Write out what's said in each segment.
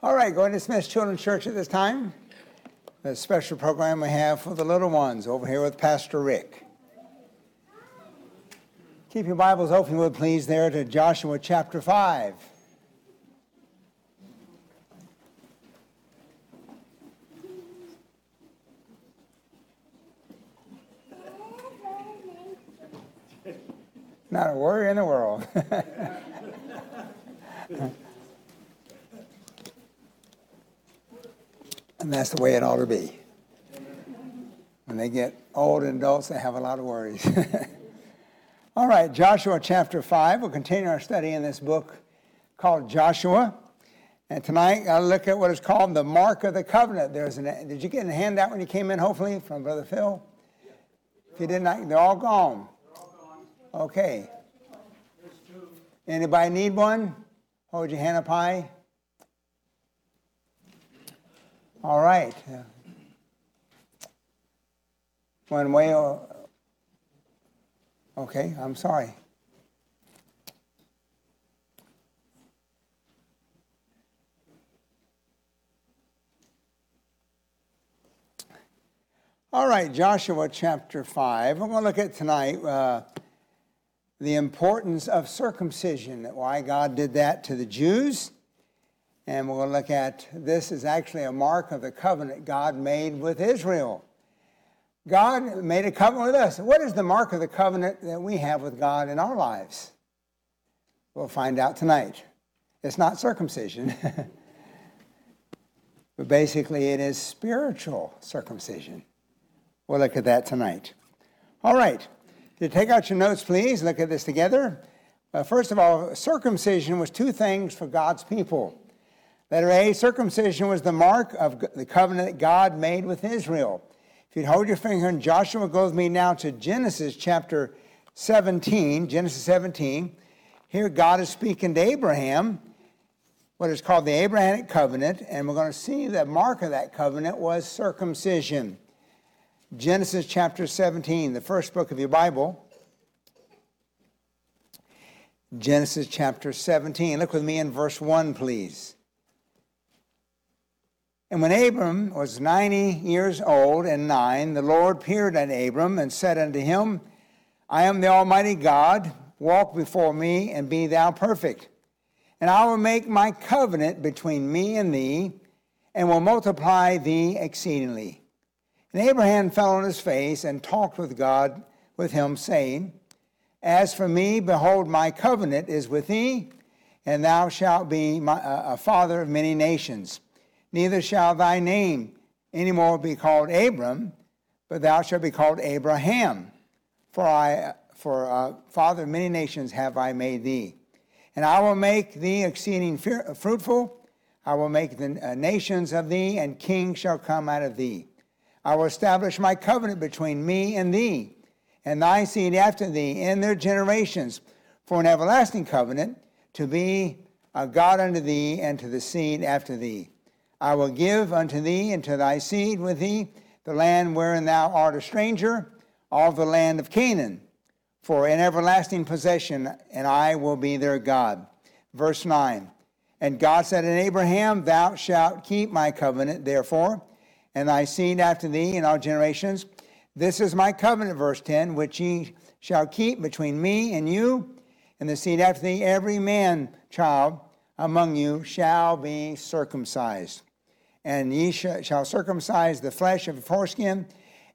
All right, going to dismiss Children's Church at this time. A special program we have for the little ones over here with Pastor Rick. Keep your Bibles open, would please, there to Joshua chapter 5. Not a worry in the world. and that's the way it ought to be. When they get old and adults, they have a lot of worries. All right, Joshua chapter 5. We'll continue our study in this book called Joshua. And tonight I'll look at what is called the Mark of the Covenant. There's an, did you get a handout when you came in, hopefully, from Brother Phil? If you did not, they're all gone. Okay. Anybody need one? Hold your hand up high. All right. One way or. Okay, I'm sorry. All right, Joshua chapter 5. We're going to look at tonight uh, the importance of circumcision, why God did that to the Jews. And we're going to look at this is actually a mark of the covenant God made with Israel. God made a covenant with us. What is the mark of the covenant that we have with God in our lives? We'll find out tonight. It's not circumcision, but basically it is spiritual circumcision. We'll look at that tonight. All right. To take out your notes, please, look at this together. Uh, first of all, circumcision was two things for God's people. Letter A, circumcision was the mark of the covenant that God made with Israel. If you'd hold your finger in Joshua, go with me now to Genesis chapter 17. Genesis 17. Here, God is speaking to Abraham, what is called the Abrahamic covenant, and we're going to see the mark of that covenant was circumcision. Genesis chapter 17, the first book of your Bible. Genesis chapter 17. Look with me in verse 1, please. And when Abram was ninety years old and nine, the Lord appeared unto Abram and said unto him, I am the Almighty God, walk before me and be thou perfect. And I will make my covenant between me and thee, and will multiply thee exceedingly. And Abraham fell on his face and talked with God with him, saying, As for me, behold, my covenant is with thee, and thou shalt be my, a father of many nations neither shall thy name any more be called Abram, but thou shalt be called Abraham. For I, for uh, father of many nations have I made thee. And I will make thee exceeding fruitful. I will make the uh, nations of thee, and kings shall come out of thee. I will establish my covenant between me and thee, and thy seed after thee in their generations, for an everlasting covenant, to be a God unto thee and to the seed after thee. I will give unto thee and to thy seed with thee the land wherein thou art a stranger, all the land of Canaan, for an everlasting possession, and I will be their God. Verse 9 And God said unto Abraham, Thou shalt keep my covenant, therefore, and thy seed after thee in all generations. This is my covenant, verse 10, which ye shall keep between me and you, and the seed after thee, every man child among you shall be circumcised and ye shall circumcise the flesh of the foreskin,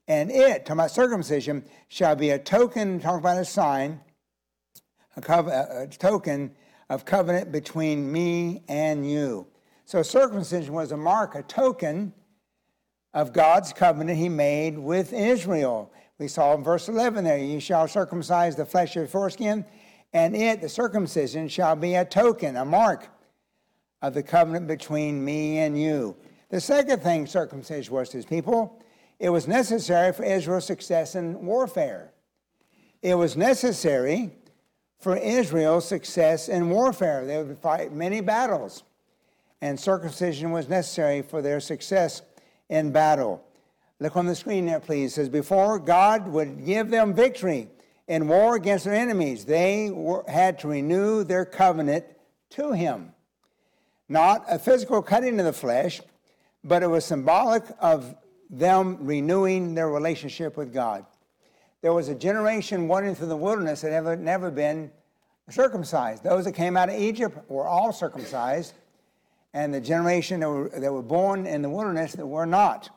and it, talking about circumcision, shall be a token, talking about a sign, a, co- a token of covenant between me and you. So circumcision was a mark, a token of God's covenant he made with Israel. We saw in verse 11 there, you shall circumcise the flesh of your foreskin, and it, the circumcision, shall be a token, a mark of the covenant between me and you. The second thing circumcision was to his people, it was necessary for Israel's success in warfare. It was necessary for Israel's success in warfare. They would fight many battles, and circumcision was necessary for their success in battle. Look on the screen there, please. It says, Before God would give them victory in war against their enemies, they were, had to renew their covenant to Him. Not a physical cutting of the flesh, but it was symbolic of them renewing their relationship with God. There was a generation wandering through the wilderness that had never been circumcised. Those that came out of Egypt were all circumcised, and the generation that were, that were born in the wilderness that were not.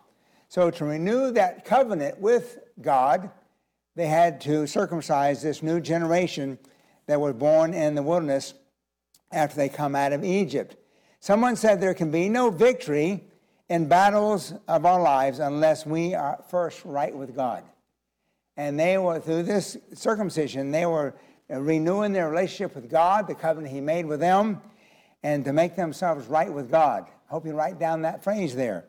So, to renew that covenant with God, they had to circumcise this new generation that was born in the wilderness after they come out of Egypt. Someone said there can be no victory in battles of our lives unless we are first right with God. And they were, through this circumcision, they were renewing their relationship with God, the covenant He made with them, and to make themselves right with God. I hope you write down that phrase there.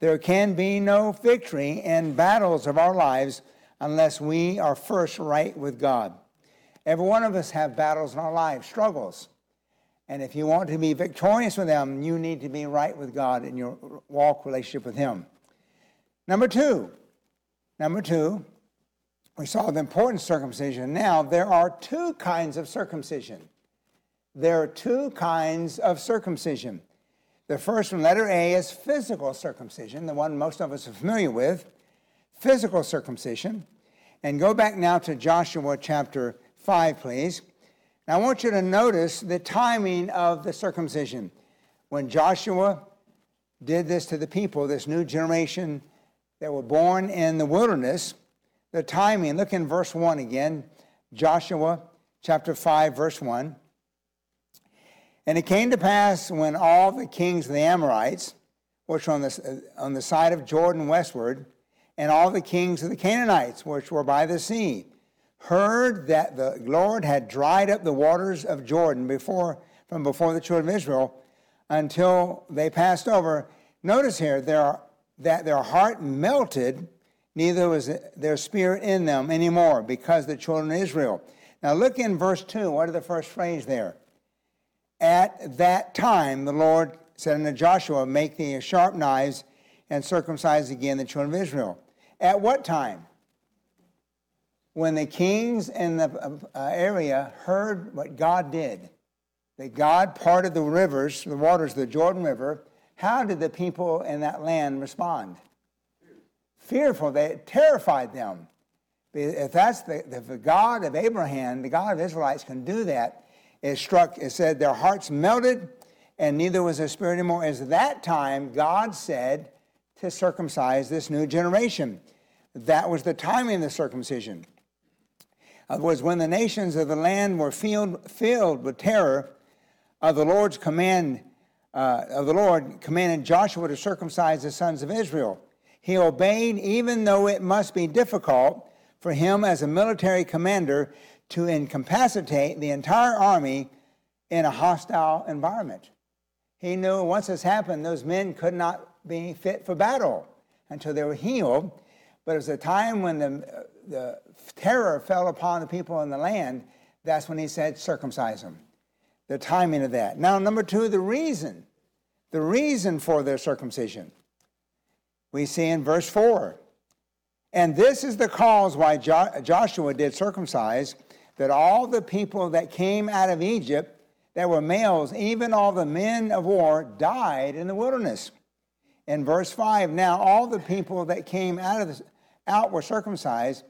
There can be no victory in battles of our lives unless we are first right with God. Every one of us have battles in our lives, struggles. And if you want to be victorious with them, you need to be right with God in your walk relationship with Him. Number two, number two, we saw the important circumcision. Now, there are two kinds of circumcision. There are two kinds of circumcision. The first one, letter A, is physical circumcision, the one most of us are familiar with. Physical circumcision. And go back now to Joshua chapter 5, please. Now, I want you to notice the timing of the circumcision. When Joshua did this to the people, this new generation that were born in the wilderness, the timing, look in verse 1 again, Joshua chapter 5, verse 1. And it came to pass when all the kings of the Amorites, which were on the, uh, on the side of Jordan westward, and all the kings of the Canaanites, which were by the sea, heard that the Lord had dried up the waters of Jordan before, from before the children of Israel until they passed over. Notice here that their heart melted, neither was their spirit in them anymore because the children of Israel. Now look in verse 2. What are the first phrase there? At that time, the Lord said unto Joshua, Make thee sharp knives and circumcise again the children of Israel. At what time? When the kings in the uh, area heard what God did, that God parted the rivers, the waters of the Jordan River, how did the people in that land respond? Fearful. They terrified them. If that's the, the God of Abraham, the God of Israelites can do that, it struck, it said their hearts melted and neither was their spirit anymore. As that time, God said to circumcise this new generation. That was the timing of the circumcision was when the nations of the land were filled, filled with terror of the Lord's command, uh, of the Lord commanded Joshua to circumcise the sons of Israel. He obeyed, even though it must be difficult for him as a military commander to incapacitate the entire army in a hostile environment. He knew once this happened, those men could not be fit for battle until they were healed. But it was a time when the, the terror fell upon the people in the land, that's when he said, circumcise them. The timing of that. Now, number two, the reason. The reason for their circumcision. We see in verse 4. And this is the cause why jo- Joshua did circumcise, that all the people that came out of Egypt that were males, even all the men of war, died in the wilderness. In verse 5, now all the people that came out of the, out were circumcised,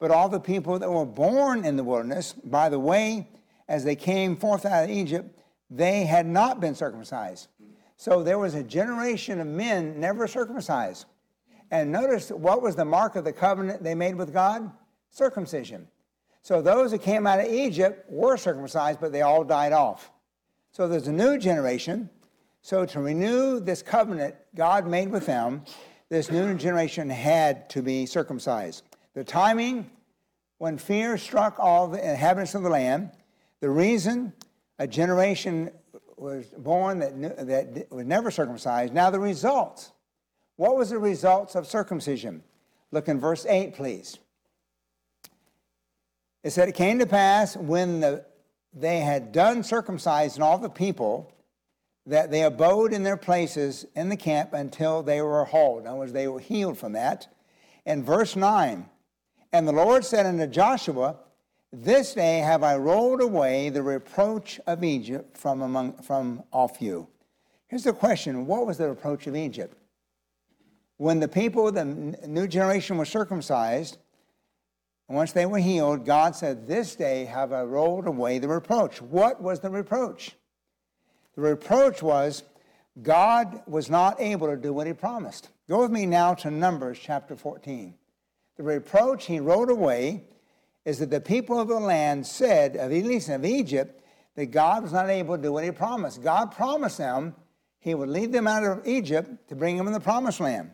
but all the people that were born in the wilderness, by the way, as they came forth out of Egypt, they had not been circumcised. So there was a generation of men never circumcised. And notice what was the mark of the covenant they made with God? Circumcision. So those that came out of Egypt were circumcised, but they all died off. So there's a new generation. So to renew this covenant God made with them, this new generation had to be circumcised. The timing when fear struck all the inhabitants of the land, the reason a generation was born that, that was never circumcised. Now, the results. What was the results of circumcision? Look in verse 8, please. It said, It came to pass when the, they had done circumcising all the people that they abode in their places in the camp until they were whole. In other words, they were healed from that. In verse 9, and the Lord said unto Joshua, This day have I rolled away the reproach of Egypt from, among, from off you. Here's the question What was the reproach of Egypt? When the people, the new generation, was circumcised, and once they were healed, God said, This day have I rolled away the reproach. What was the reproach? The reproach was God was not able to do what he promised. Go with me now to Numbers chapter 14. The reproach he wrote away is that the people of the land said, of least of Egypt, that God was not able to do what he promised. God promised them he would lead them out of Egypt to bring them in the promised land.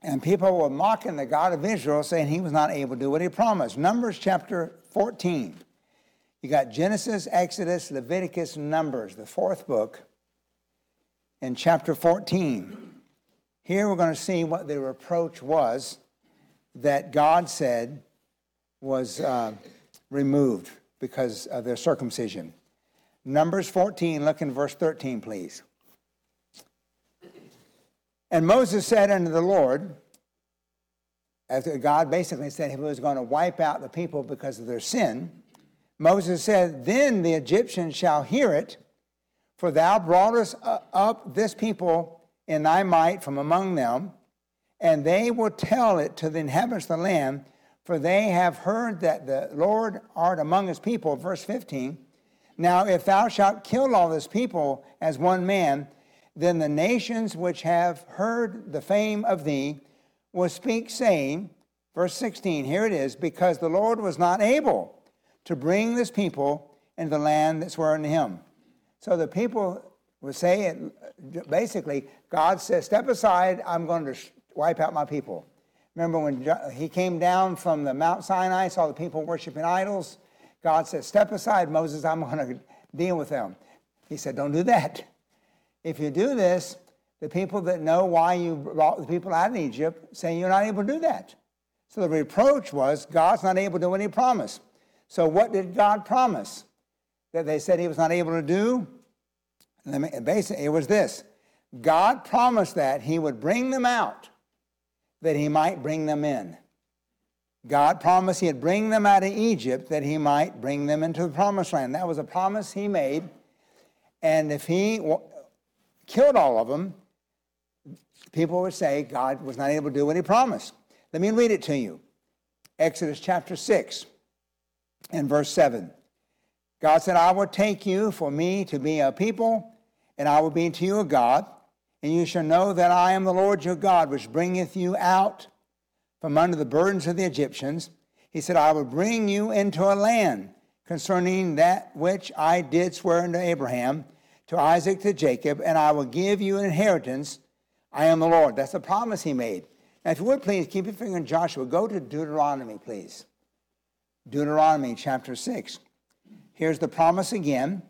And people were mocking the God of Israel, saying he was not able to do what he promised. Numbers chapter 14. You got Genesis, Exodus, Leviticus, Numbers, the fourth book, in chapter 14. Here we're going to see what the reproach was that God said was uh, removed because of their circumcision. Numbers 14, look in verse 13, please. And Moses said unto the Lord, after God basically said he was going to wipe out the people because of their sin, Moses said, Then the Egyptians shall hear it, for thou broughtest up this people in thy might from among them, and they will tell it to the inhabitants of the land, for they have heard that the Lord art among his people. Verse 15. Now, if thou shalt kill all this people as one man, then the nations which have heard the fame of thee will speak, saying, verse 16, here it is, because the Lord was not able to bring this people into the land that swore unto him. So the people would saying basically, God says, step aside, I'm going to wipe out my people. Remember when he came down from the Mount Sinai, saw the people worshiping idols? God said, step aside, Moses, I'm going to deal with them. He said, don't do that. If you do this, the people that know why you brought the people out of Egypt say you're not able to do that. So the reproach was God's not able to do what he promised. So what did God promise that they said he was not able to do? Basically, it was this God promised that he would bring them out, that he might bring them in. God promised he'd bring them out of Egypt, that he might bring them into the promised land. That was a promise he made. And if he killed all of them, people would say God was not able to do what he promised. Let me read it to you. Exodus chapter 6 and verse 7. God said, I will take you for me to be a people, and I will be to you a God, and you shall know that I am the Lord your God, which bringeth you out from under the burdens of the Egyptians. He said, I will bring you into a land concerning that which I did swear unto Abraham to Isaac, to Jacob, and I will give you an inheritance. I am the Lord. That's the promise he made. Now, if you would please keep your finger in Joshua, go to Deuteronomy, please. Deuteronomy chapter 6. Here's the promise again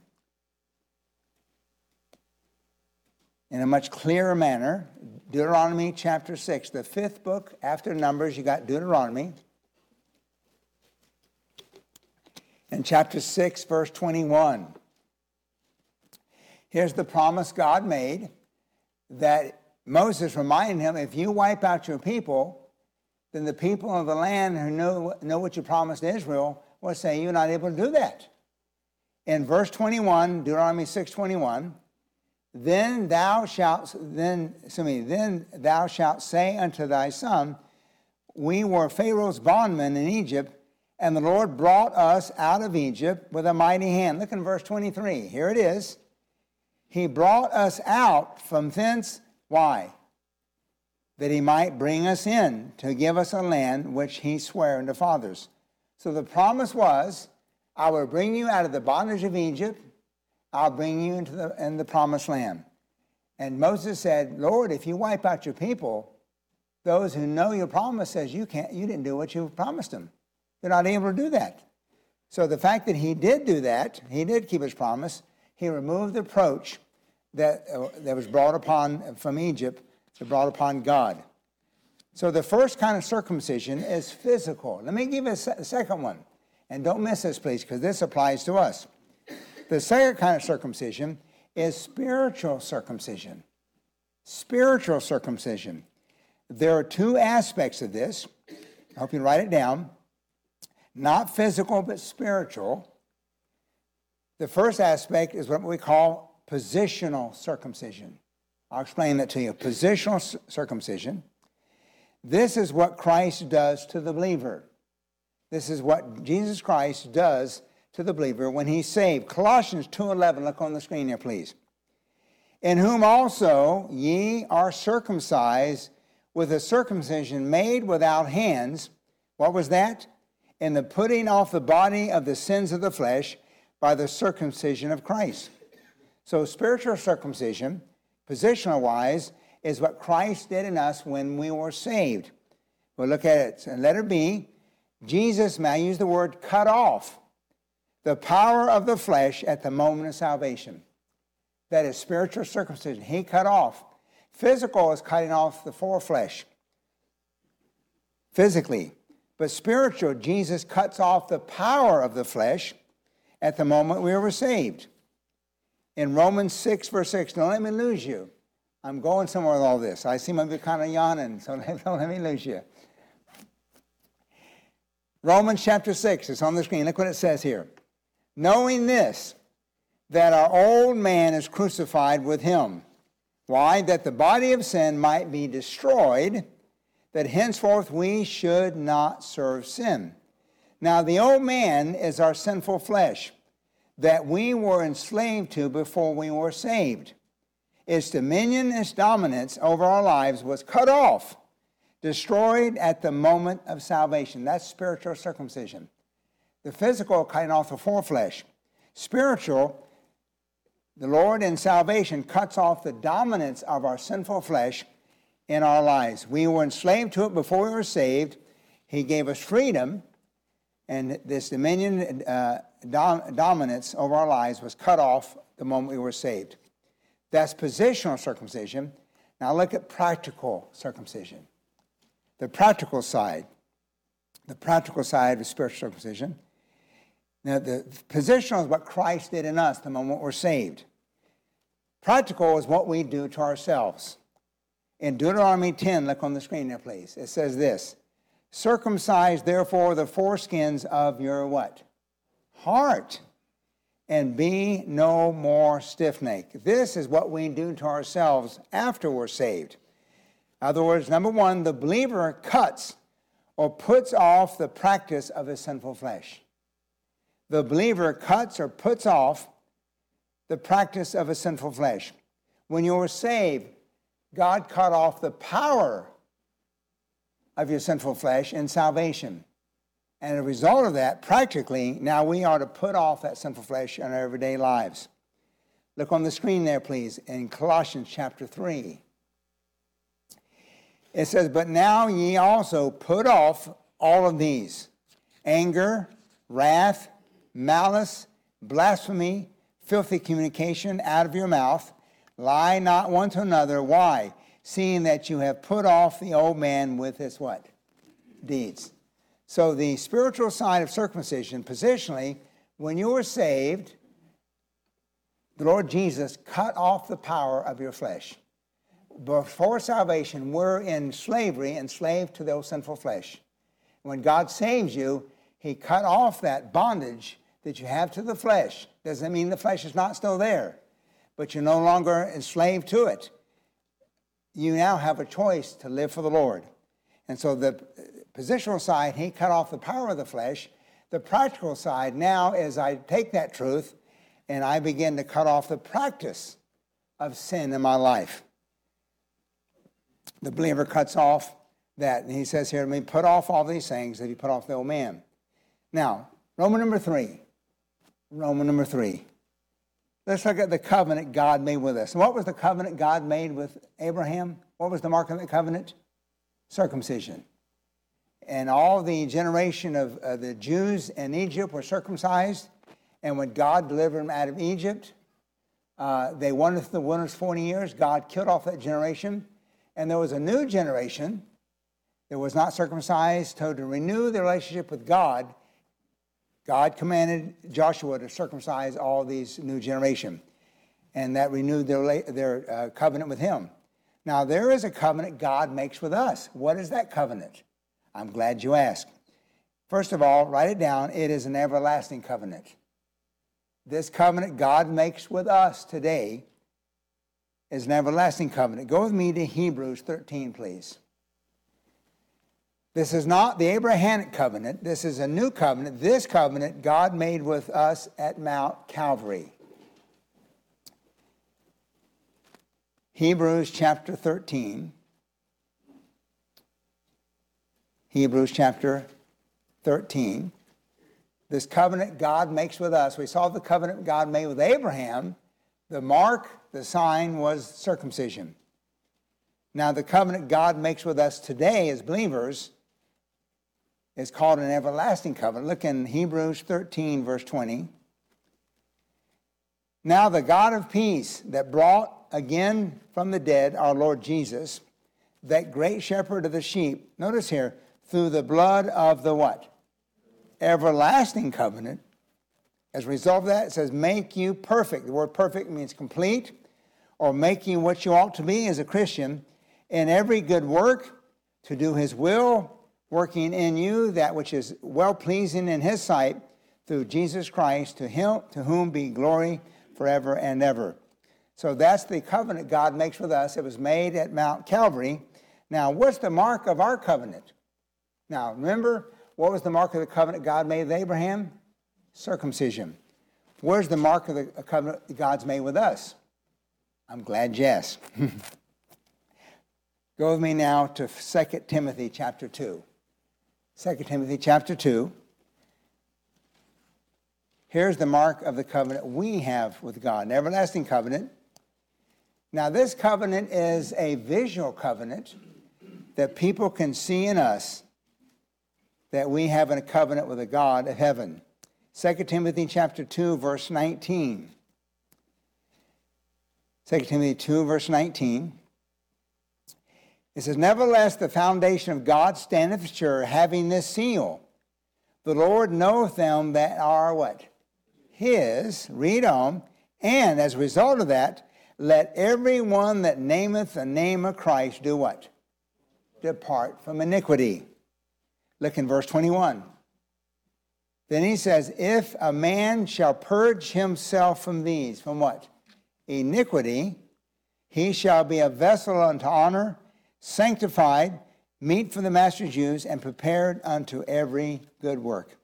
in a much clearer manner. Deuteronomy chapter 6, the fifth book after Numbers, you got Deuteronomy. In chapter 6, verse 21. Here's the promise God made that Moses reminded him if you wipe out your people, then the people of the land who know, know what you promised Israel will say you're not able to do that. In verse 21, Deuteronomy 6:21, then thou shalt then excuse me, then thou shalt say unto thy son, We were Pharaoh's bondmen in Egypt, and the Lord brought us out of Egypt with a mighty hand. Look in verse 23. Here it is. He brought us out from thence. Why? That he might bring us in to give us a land which he sware unto fathers. So the promise was, I will bring you out of the bondage of Egypt. I'll bring you into the, in the promised land. And Moses said, Lord, if you wipe out your people, those who know your promise says you can't, you didn't do what you promised them. You're not able to do that. So the fact that he did do that, he did keep his promise, he removed the approach that, uh, that was brought upon from Egypt, that brought upon God. So the first kind of circumcision is physical. Let me give a, se- a second one. And don't miss this, please, because this applies to us. The second kind of circumcision is spiritual circumcision. Spiritual circumcision. There are two aspects of this. I hope you write it down. Not physical, but spiritual. The first aspect is what we call positional circumcision. I'll explain that to you. Positional circumcision. This is what Christ does to the believer. This is what Jesus Christ does to the believer when he's saved. Colossians 2:11, look on the screen here please. In whom also ye are circumcised with a circumcision made without hands. What was that? In the putting off the body of the sins of the flesh by the circumcision of Christ. So, spiritual circumcision, positional wise, is what Christ did in us when we were saved. We'll look at it. Letter B, Jesus, may I use the word cut off the power of the flesh at the moment of salvation. That is spiritual circumcision. He cut off. Physical is cutting off the foreflesh, physically. But spiritual, Jesus cuts off the power of the flesh at the moment we were saved. In Romans 6, verse 6, don't let me lose you. I'm going somewhere with all this. I seem to be kind of yawning, so don't let me lose you. Romans chapter 6, it's on the screen. Look what it says here. Knowing this, that our old man is crucified with him. Why? That the body of sin might be destroyed, that henceforth we should not serve sin. Now, the old man is our sinful flesh that we were enslaved to before we were saved. Its dominion, its dominance over our lives was cut off, destroyed at the moment of salvation. That's spiritual circumcision. The physical cutting off the foreflesh. Spiritual, the Lord in salvation cuts off the dominance of our sinful flesh in our lives. We were enslaved to it before we were saved. He gave us freedom and this dominion uh, dom- dominance over our lives was cut off the moment we were saved. That's positional circumcision. Now look at practical circumcision. The practical side, the practical side of spiritual circumcision. Now, the positional is what Christ did in us the moment we're saved. Practical is what we do to ourselves. In Deuteronomy 10, look on the screen there, please. It says this Circumcise therefore the foreskins of your what? Heart. And be no more stiff necked. This is what we do to ourselves after we're saved. In other words, number one, the believer cuts or puts off the practice of his sinful flesh. The believer cuts or puts off the practice of a sinful flesh. When you were saved, God cut off the power of your sinful flesh in salvation. And as a result of that, practically, now we are to put off that sinful flesh in our everyday lives. Look on the screen there, please, in Colossians chapter 3. It says, But now ye also put off all of these anger, wrath, malice, blasphemy, filthy communication out of your mouth. Lie not one to another. Why? seeing that you have put off the old man with his what? Deeds. So the spiritual side of circumcision, positionally, when you were saved, the Lord Jesus cut off the power of your flesh. Before salvation, we're in slavery, enslaved to the sinful flesh. When God saves you, He cut off that bondage that you have to the flesh. Doesn't mean the flesh is not still there, but you're no longer enslaved to it you now have a choice to live for the Lord. And so the positional side, he cut off the power of the flesh. The practical side now is I take that truth and I begin to cut off the practice of sin in my life. The believer cuts off that, and he says here to me, put off all these things that he put off the old man. Now, Roman number three. Roman number three. Let's look at the covenant God made with us. what was the covenant God made with Abraham? What was the mark of that covenant? Circumcision. And all the generation of uh, the Jews in Egypt were circumcised. And when God delivered them out of Egypt, uh, they wandered through the wilderness 40 years. God killed off that generation. And there was a new generation that was not circumcised to renew their relationship with God God commanded Joshua to circumcise all these new generation, and that renewed their, their uh, covenant with him. Now, there is a covenant God makes with us. What is that covenant? I'm glad you asked. First of all, write it down. It is an everlasting covenant. this covenant God makes with us today is an everlasting covenant. Go with me to Hebrews 13, please. This is not the Abrahamic covenant. This is a new covenant. This covenant God made with us at Mount Calvary. Hebrews chapter 13. Hebrews chapter 13. This covenant God makes with us. We saw the covenant God made with Abraham. The mark, the sign was circumcision. Now, the covenant God makes with us today as believers is called an everlasting covenant. Look in Hebrews 13, verse 20. Now, the God of peace that brought again from the dead our Lord Jesus, that great shepherd of the sheep, notice here, through the blood of the what? Everlasting covenant. As a result of that, it says, make you perfect. The word perfect means complete, or you what you ought to be as a Christian in every good work to do his will, working in you that which is well pleasing in his sight through Jesus Christ, to him to whom be glory forever and ever. So that's the covenant God makes with us. It was made at Mount Calvary. Now, what's the mark of our covenant? Now, remember, what was the mark of the covenant God made with Abraham? Circumcision. Where's the mark of the covenant God's made with us? I'm glad yes. Go with me now to 2 Timothy chapter 2. 2 Timothy chapter 2. Here's the mark of the covenant we have with God, an everlasting covenant. Now, this covenant is a visual covenant that people can see in us that we have a covenant with the God of heaven. 2 Timothy chapter 2 verse 19. 2 Timothy 2 verse 19. It says, Nevertheless, the foundation of God standeth sure, having this seal. The Lord knoweth them that are what? His. Read on. And as a result of that, let every one that nameth the name of Christ do what? Depart from iniquity. Look in verse 21. Then he says, If a man shall purge himself from these, from what? Iniquity, he shall be a vessel unto honor sanctified, meet for the master's use, and prepared unto every good work.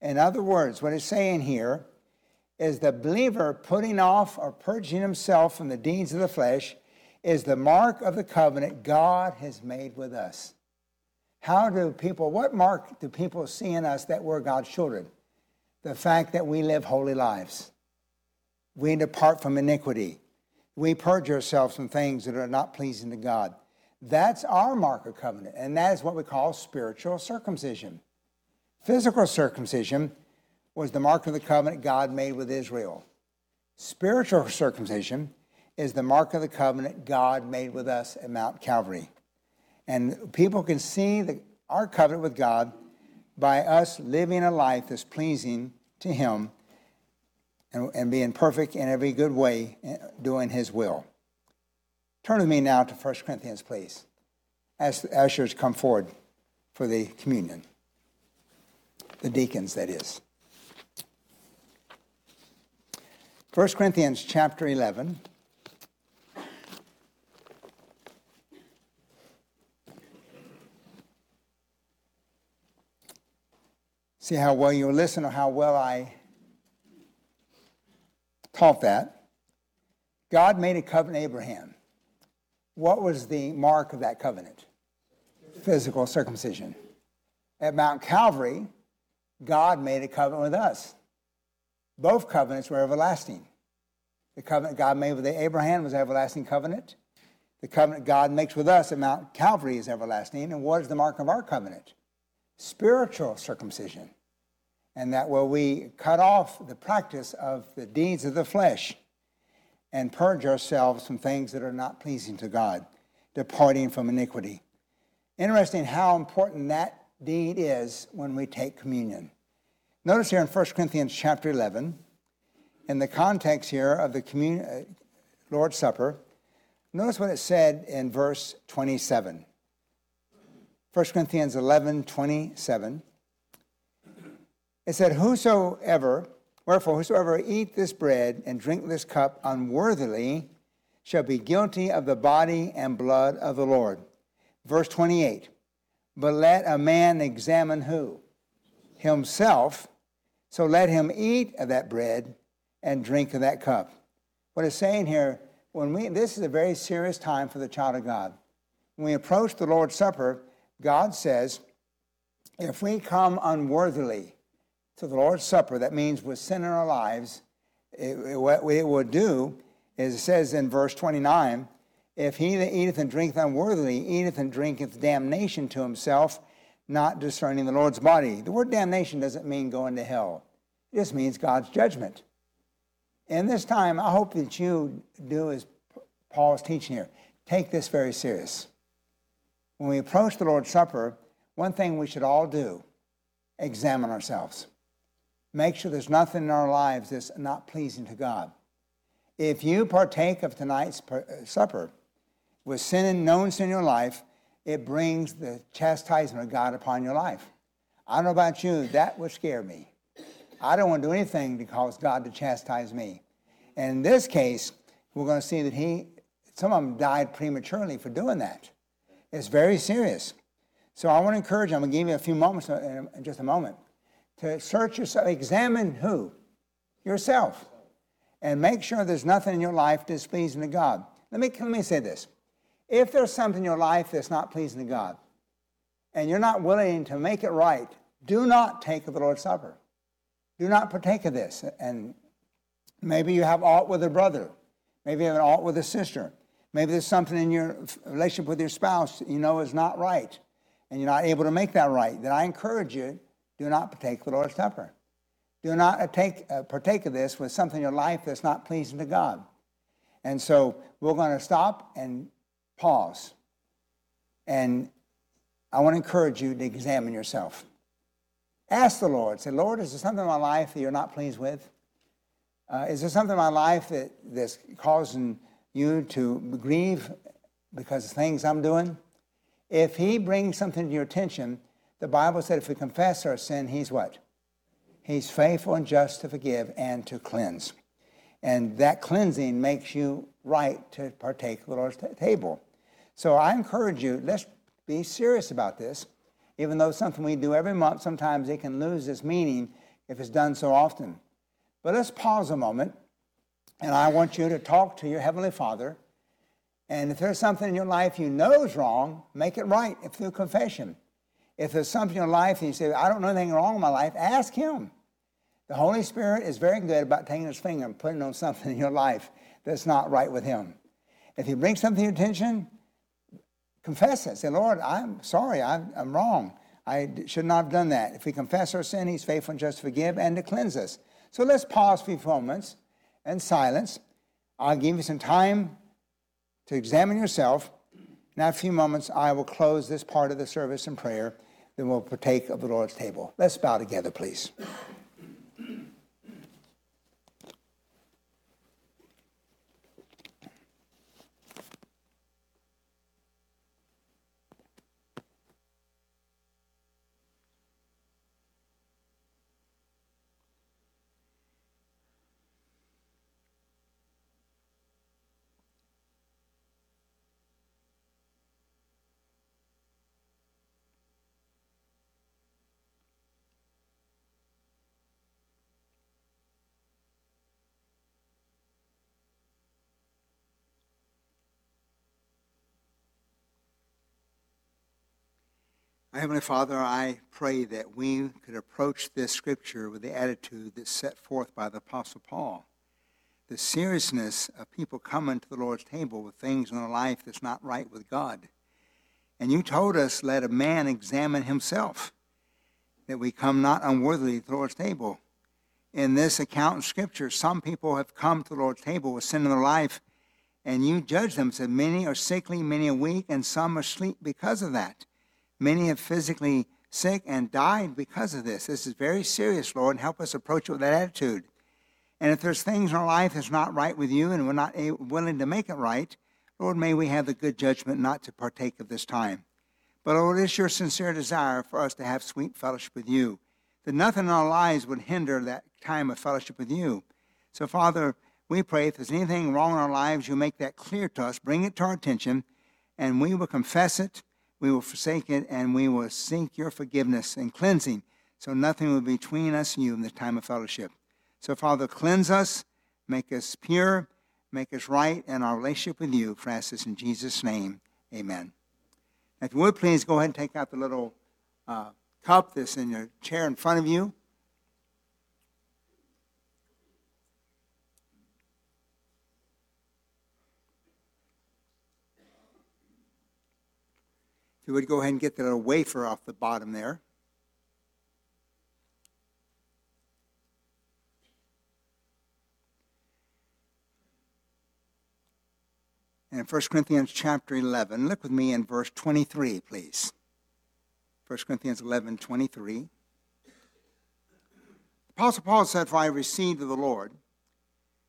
In other words, what it's saying here is the believer putting off or purging himself from the deeds of the flesh is the mark of the covenant God has made with us. How do people, what mark do people see in us that we're God's children? The fact that we live holy lives. We depart from iniquity. We purge ourselves from things that are not pleasing to God. That's our mark of covenant, and that is what we call spiritual circumcision. Physical circumcision was the mark of the covenant God made with Israel. Spiritual circumcision is the mark of the covenant God made with us at Mount Calvary. And people can see the, our covenant with God by us living a life that's pleasing to Him and, and being perfect in every good way, eh, doing His will. Turn with me now to 1 Corinthians, please, as the ushers come forward for the communion. The deacons, that is. 1 Corinthians chapter 11. See how well you listen or how well I taught that. God made a covenant Abraham. What was the mark of that covenant? Physical circumcision. At Mount Calvary, God made a covenant with us. Both covenants were everlasting. The covenant God made with Abraham was everlasting covenant. The covenant God makes with us at Mount Calvary is everlasting. And what is the mark of our covenant? Spiritual circumcision. And that where we cut off the practice of the deeds of the flesh and purge ourselves from things that are not pleasing to God, departing from iniquity. Interesting how important that deed is when we take communion. Notice here in 1 Corinthians chapter 11, in the context here of the communion, uh, Lord's Supper, notice what it said in verse 27. 1 Corinthians 11, 27. It said, Whosoever Wherefore, whosoever eat this bread and drink this cup unworthily shall be guilty of the body and blood of the Lord. Verse 28 But let a man examine who? Himself. So let him eat of that bread and drink of that cup. What it's saying here, when we, this is a very serious time for the child of God. When we approach the Lord's Supper, God says, if we come unworthily to the Lord's Supper, that means with sin in our lives, it, it, what it will do is it says in verse 29 if he that eateth and drinketh unworthily eateth and drinketh damnation to himself, not discerning the Lord's body. The word damnation doesn't mean going to hell, it just means God's judgment. In this time, I hope that you do as Paul's teaching here. Take this very serious. When we approach the Lord's Supper, one thing we should all do examine ourselves. Make sure there's nothing in our lives that's not pleasing to God. If you partake of tonight's uh, supper with sin and known sin in your life, it brings the chastisement of God upon your life. I don't know about you, that would scare me. I don't want to do anything to cause God to chastise me. And in this case, we're going to see that he, some of them died prematurely for doing that. It's very serious. So I want to encourage you, I'm going to give you a few moments in just a moment, to search yourself, examine who? Yourself. And make sure there's nothing in your life displeasing to God. Let me, let me say this. If there's something in your life that's not pleasing to God, and you're not willing to make it right, do not take of the Lord's Supper. Do not partake of this. And maybe you have aught with a brother. Maybe you have an aught with a sister. Maybe there's something in your relationship with your spouse you know is not right, and you're not able to make that right. Then I encourage you, do not partake of the Lord's Supper. Do not take, uh, partake of this with something in your life that's not pleasing to God. And so we're going to stop and pause. And I want to encourage you to examine yourself. Ask the Lord. Say, Lord, is there something in my life that you're not pleased with? Uh, is there something in my life that, that's causing you to grieve because of things I'm doing? If He brings something to your attention, the Bible said if we confess our sin, He's what? He's faithful and just to forgive and to cleanse. And that cleansing makes you right to partake of the Lord's t- table. So I encourage you, let's be serious about this even though something we do every month, sometimes it can lose its meaning if it's done so often. But let's pause a moment, and I want you to talk to your Heavenly Father. And if there's something in your life you know is wrong, make it right through confession. If there's something in your life and you say, I don't know anything wrong in my life, ask Him. The Holy Spirit is very good about taking His finger and putting on something in your life that's not right with Him. If He brings something to your attention, confess it. Say, Lord, I'm sorry, I'm, I'm wrong. I should not have done that. If we confess our sin, He's faithful and just to forgive and to cleanse us. So let's pause for a few moments and silence. I'll give you some time to examine yourself. In a few moments, I will close this part of the service in prayer. Then we'll partake of the Lord's table. Let's bow together, please. Heavenly Father, I pray that we could approach this scripture with the attitude that's set forth by the Apostle Paul. The seriousness of people coming to the Lord's table with things in their life that's not right with God. And you told us, let a man examine himself, that we come not unworthily to the Lord's table. In this account in Scripture, some people have come to the Lord's table with sin in their life, and you judge them, said, Many are sickly, many are weak, and some are asleep because of that. Many have physically sick and died because of this. This is very serious, Lord, and help us approach it with that attitude. And if there's things in our life that's not right with you and we're not willing to make it right, Lord, may we have the good judgment not to partake of this time. But Lord, it's your sincere desire for us to have sweet fellowship with you, that nothing in our lives would hinder that time of fellowship with you. So, Father, we pray if there's anything wrong in our lives, you make that clear to us, bring it to our attention, and we will confess it, we will forsake it, and we will seek your forgiveness and cleansing, so nothing will be between us and you in the time of fellowship. So, Father, cleanse us, make us pure, make us right in our relationship with you. Us in Jesus' name, amen. If you would please go ahead and take out the little uh, cup that's in your chair in front of you. You would go ahead and get the little wafer off the bottom there. And in 1 Corinthians chapter 11, look with me in verse 23, please. 1 Corinthians 11, 23. The Apostle Paul said, For I received of the Lord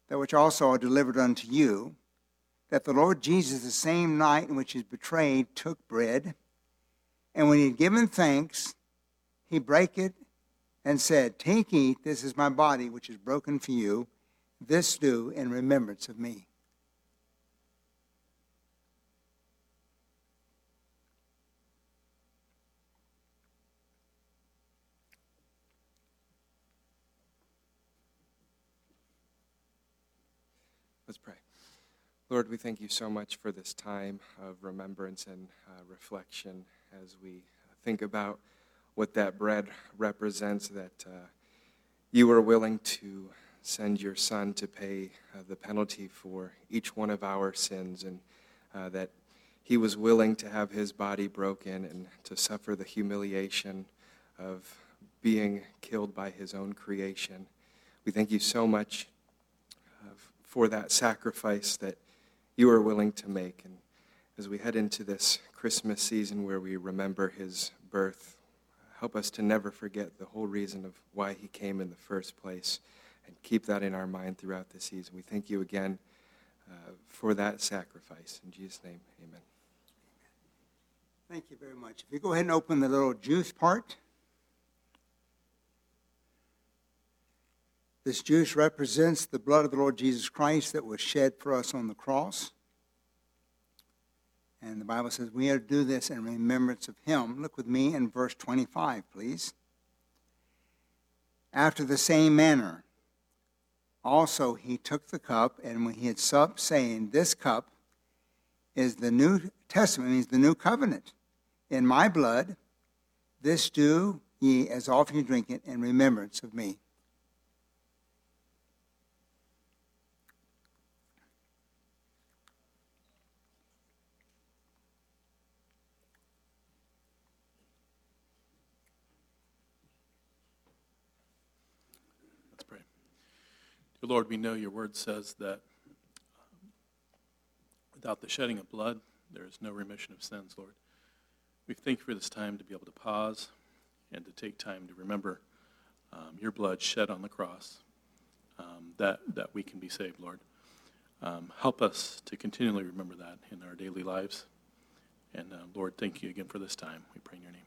that which also I delivered unto you, that the Lord Jesus, the same night in which he was betrayed, took bread, and when he had given thanks, he brake it and said, Take, eat, this is my body, which is broken for you. This do in remembrance of me. Let's pray. Lord, we thank you so much for this time of remembrance and uh, reflection as we think about what that bread represents, that uh, you were willing to send your son to pay uh, the penalty for each one of our sins, and uh, that he was willing to have his body broken and to suffer the humiliation of being killed by his own creation. We thank you so much for that sacrifice that you are willing to make. And as we head into this Christmas season where we remember his birth, help us to never forget the whole reason of why he came in the first place and keep that in our mind throughout the season. We thank you again uh, for that sacrifice. In Jesus' name, amen. Thank you very much. If you go ahead and open the little juice part. This juice represents the blood of the Lord Jesus Christ that was shed for us on the cross. And the Bible says we are to do this in remembrance of him. Look with me in verse 25, please. After the same manner, also he took the cup, and when he had supped, saying, This cup is the New Testament, means the new covenant. In my blood, this do ye as often you drink it in remembrance of me. Lord, we know your word says that um, without the shedding of blood, there is no remission of sins, Lord. We thank you for this time to be able to pause and to take time to remember um, your blood shed on the cross, um, that, that we can be saved, Lord. Um, help us to continually remember that in our daily lives. And uh, Lord, thank you again for this time. We pray in your name.